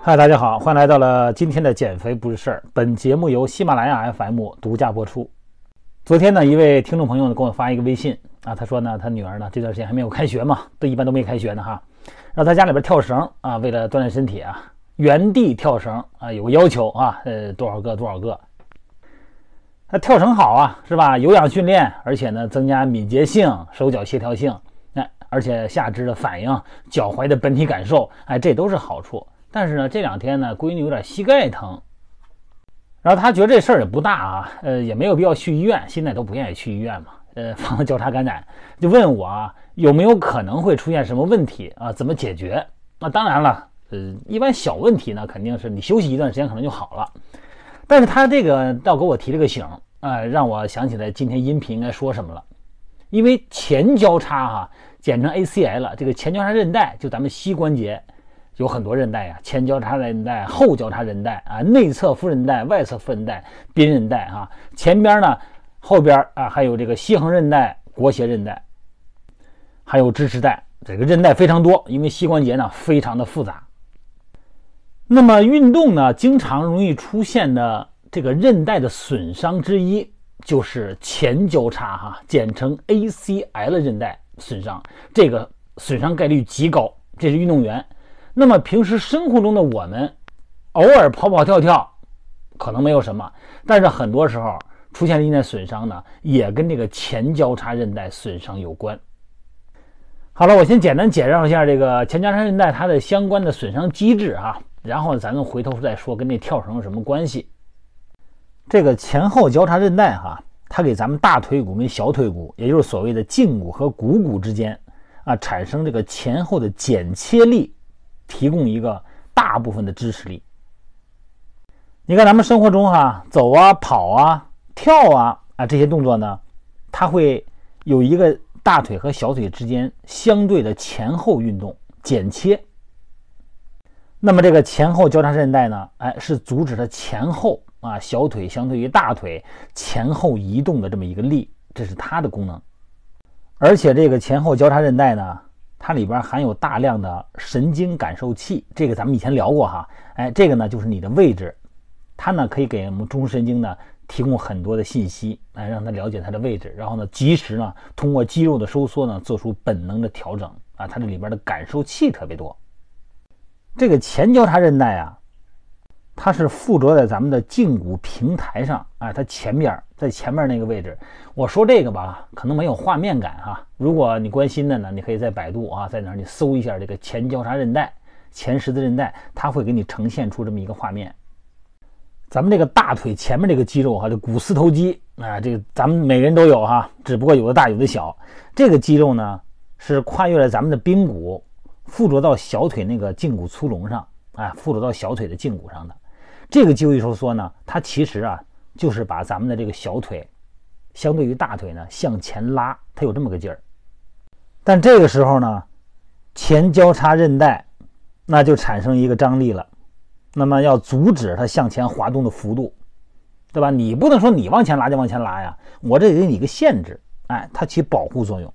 嗨，大家好，欢迎来到了今天的减肥不是事儿。本节目由喜马拉雅 FM 独家播出。昨天呢，一位听众朋友呢给我发一个微信啊，他说呢，他女儿呢这段时间还没有开学嘛，都一般都没开学呢哈，让他家里边跳绳啊，为了锻炼身体啊，原地跳绳啊，有个要求啊，呃，多少个多少个。那跳绳好啊，是吧？有氧训练，而且呢，增加敏捷性、手脚协调性，哎，而且下肢的反应、脚踝的本体感受，哎，这都是好处。但是呢，这两天呢，闺女有点膝盖疼，然后她觉得这事儿也不大啊，呃，也没有必要去医院，现在都不愿意去医院嘛，呃，防交叉感染，就问我啊，有没有可能会出现什么问题啊？怎么解决？那当然了，呃，一般小问题呢，肯定是你休息一段时间可能就好了。但是他这个倒给我提了个醒啊，让我想起来今天音频应该说什么了，因为前交叉哈，简称 ACL，这个前交叉韧带就咱们膝关节。有很多韧带呀，前交叉韧带、后交叉韧带啊，内侧副韧带、外侧副韧带、髌韧带啊，前边呢、后边啊，还有这个膝横韧带、腘斜韧带，还有支持带，这个韧带非常多，因为膝关节呢非常的复杂。那么运动呢，经常容易出现的这个韧带的损伤之一就是前交叉哈，简称 ACL 韧带损伤，这个损伤概率极高，这是运动员。那么平时生活中的我们，偶尔跑跑跳跳，可能没有什么，但是很多时候出现韧带损伤呢，也跟这个前交叉韧带损伤有关。好了，我先简单介绍一下这个前交叉韧带它的相关的损伤机制啊，然后咱们回头再说跟这跳绳有什么关系。这个前后交叉韧带哈，它给咱们大腿骨跟小腿骨，也就是所谓的胫骨和股骨之间啊，产生这个前后的剪切力。提供一个大部分的支持力。你看咱们生活中哈，走啊、跑啊、跳啊啊这些动作呢，它会有一个大腿和小腿之间相对的前后运动剪切。那么这个前后交叉韧带呢，哎，是阻止它前后啊小腿相对于大腿前后移动的这么一个力，这是它的功能。而且这个前后交叉韧带呢。它里边含有大量的神经感受器，这个咱们以前聊过哈。哎，这个呢就是你的位置，它呢可以给我们中枢神经呢提供很多的信息，来让它了解它的位置，然后呢及时呢通过肌肉的收缩呢做出本能的调整啊。它这里边的感受器特别多。这个前交叉韧带啊。它是附着在咱们的胫骨平台上啊，它前面在前面那个位置。我说这个吧，可能没有画面感哈。如果你关心的呢，你可以在百度啊，在哪儿你搜一下这个前交叉韧带、前十字韧带，它会给你呈现出这么一个画面。咱们这个大腿前面这个肌肉哈，这股四头肌啊，这个咱们每个人都有哈，只不过有的大有的小。这个肌肉呢，是跨越了咱们的髌骨，附着到小腿那个胫骨粗隆上啊，附着到小腿的胫骨上的。这个肌肉收缩呢，它其实啊，就是把咱们的这个小腿，相对于大腿呢向前拉，它有这么个劲儿。但这个时候呢，前交叉韧带那就产生一个张力了，那么要阻止它向前滑动的幅度，对吧？你不能说你往前拉就往前拉呀，我这给你一个限制，哎，它起保护作用。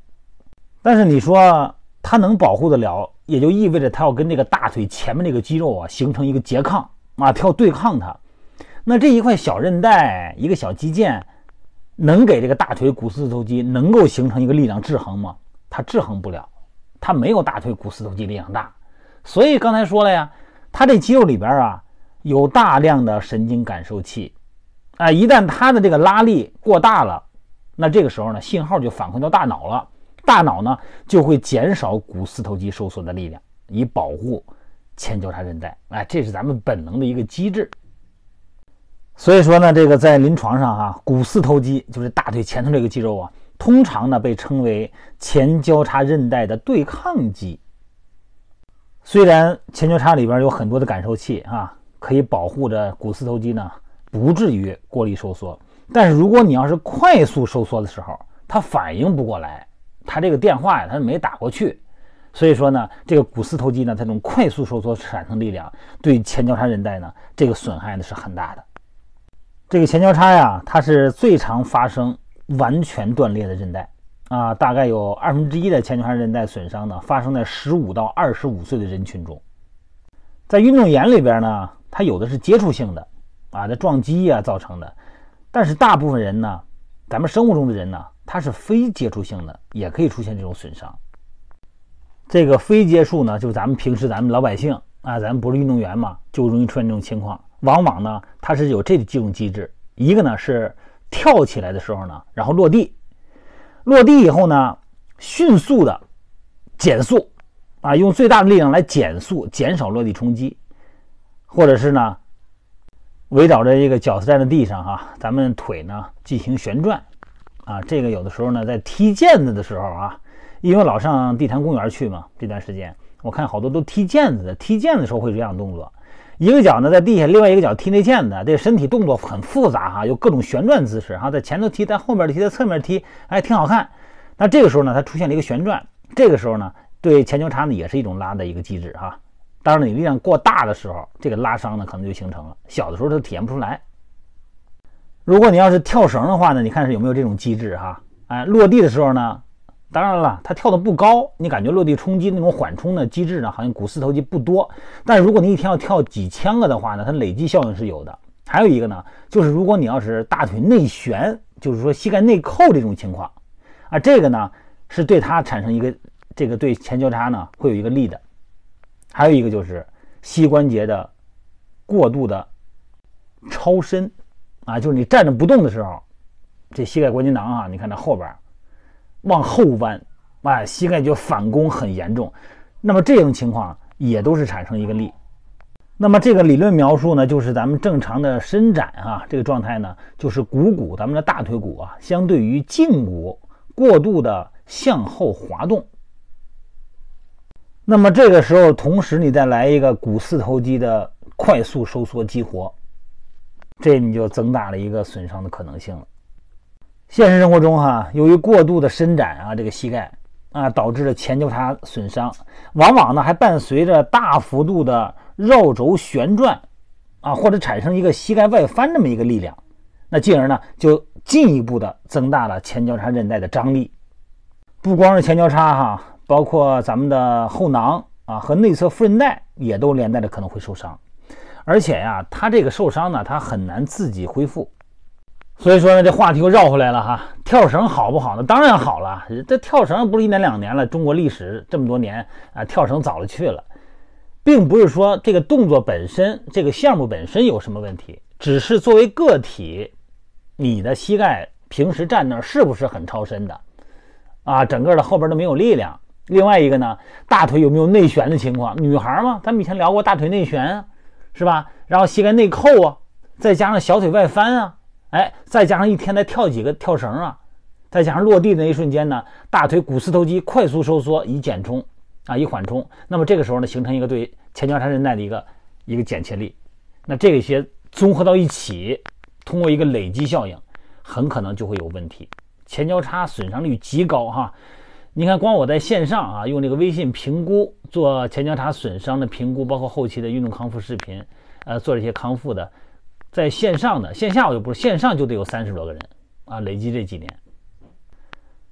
但是你说它能保护得了，也就意味着它要跟这个大腿前面这个肌肉啊形成一个拮抗。啊，跳对抗它，那这一块小韧带，一个小肌腱，能给这个大腿股四头肌能够形成一个力量制衡吗？它制衡不了，它没有大腿股四头肌力量大。所以刚才说了呀，它这肌肉里边啊有大量的神经感受器，啊，一旦它的这个拉力过大了，那这个时候呢，信号就反馈到大脑了，大脑呢就会减少股四头肌收缩的力量，以保护。前交叉韧带，哎，这是咱们本能的一个机制。所以说呢，这个在临床上啊，股四头肌就是大腿前头这个肌肉啊，通常呢被称为前交叉韧带的对抗肌。虽然前交叉里边有很多的感受器啊，可以保护着股四头肌呢不至于过力收缩，但是如果你要是快速收缩的时候，它反应不过来，它这个电话呀，它没打过去。所以说呢，这个股四头肌呢，它这种快速收缩产生力量，对前交叉韧带呢，这个损害呢是很大的。这个前交叉呀，它是最常发生完全断裂的韧带啊，大概有二分之一的前交叉韧带损伤呢，发生在十五到二十五岁的人群中。在运动员里边呢，它有的是接触性的啊，这撞击啊造成的，但是大部分人呢，咱们生活中的人呢，它是非接触性的，也可以出现这种损伤。这个非接触呢，就是咱们平时咱们老百姓啊，咱们不是运动员嘛，就容易出现这种情况。往往呢，它是有这几种机制，一个呢是跳起来的时候呢，然后落地，落地以后呢，迅速的减速，啊，用最大的力量来减速，减少落地冲击，或者是呢，围绕着一个脚站在地上哈，咱们腿呢进行旋转，啊，这个有的时候呢在踢毽子的时候啊。因为老上地坛公园去嘛，这段时间我看好多都踢毽子的，踢毽子的时候会这样动作，一个脚呢在地下，另外一个脚踢那毽子，这身体动作很复杂哈，有各种旋转姿势哈，在前头踢，在后面踢，在侧面踢，哎，挺好看。那这个时候呢，它出现了一个旋转，这个时候呢，对前交叉呢也是一种拉的一个机制哈。当然，你力量过大的时候，这个拉伤呢可能就形成了，小的时候它体验不出来。如果你要是跳绳的话呢，你看是有没有这种机制哈？哎，落地的时候呢？当然了，它跳的不高，你感觉落地冲击那种缓冲的机制呢，好像股四头肌不多。但如果你一天要跳几千个的话呢，它累积效应是有的。还有一个呢，就是如果你要是大腿内旋，就是说膝盖内扣这种情况，啊，这个呢是对它产生一个这个对前交叉呢会有一个力的。还有一个就是膝关节的过度的超伸，啊，就是你站着不动的时候，这膝盖关节囊啊，你看它后边。往后弯，哎，膝盖就反弓很严重。那么这种情况也都是产生一个力。那么这个理论描述呢，就是咱们正常的伸展啊，这个状态呢，就是股骨，咱们的大腿骨啊，相对于胫骨过度的向后滑动。那么这个时候，同时你再来一个股四头肌的快速收缩激活，这你就增大了一个损伤的可能性了。现实生活中，哈，由于过度的伸展啊，这个膝盖啊，导致了前交叉损伤，往往呢还伴随着大幅度的绕轴旋转啊，或者产生一个膝盖外翻这么一个力量，那进而呢就进一步的增大了前交叉韧带的张力。不光是前交叉哈，包括咱们的后囊啊和内侧副韧带也都连带着可能会受伤，而且呀，它这个受伤呢，它很难自己恢复。所以说呢，这话题又绕回来了哈。跳绳好不好呢？当然好了。这跳绳不是一年两年了，中国历史这么多年啊，跳绳早了去了，并不是说这个动作本身、这个项目本身有什么问题，只是作为个体，你的膝盖平时站那儿是不是很超伸的啊？整个的后边都没有力量。另外一个呢，大腿有没有内旋的情况？女孩嘛，咱们以前聊过大腿内旋，是吧？然后膝盖内扣啊，再加上小腿外翻啊。哎，再加上一天再跳几个跳绳啊，再加上落地那一瞬间呢，大腿股四头肌快速收缩以减冲啊，以缓冲。那么这个时候呢，形成一个对前交叉韧带的一个一个剪切力。那这些综合到一起，通过一个累积效应，很可能就会有问题。前交叉损伤率极高哈。你看，光我在线上啊，用这个微信评估做前交叉损伤的评估，包括后期的运动康复视频，呃，做这些康复的。在线上的线下我就不是线上就得有三十多个人啊，累积这几年。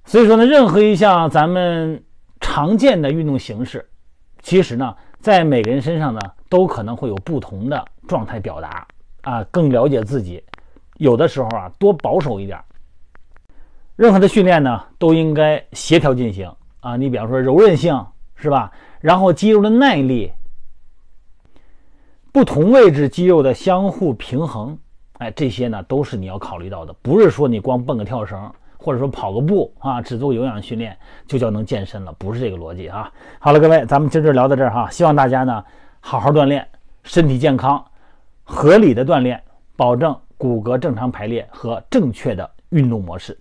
所以说呢，任何一项咱们常见的运动形式，其实呢，在每个人身上呢，都可能会有不同的状态表达啊。更了解自己，有的时候啊，多保守一点。任何的训练呢，都应该协调进行啊。你比方说柔韧性是吧？然后肌肉的耐力。不同位置肌肉的相互平衡，哎，这些呢都是你要考虑到的。不是说你光蹦个跳绳，或者说跑个步啊，只做有氧训练就叫能健身了，不是这个逻辑啊。好了，各位，咱们今儿就聊到这儿哈，希望大家呢好好锻炼，身体健康，合理的锻炼，保证骨骼正常排列和正确的运动模式。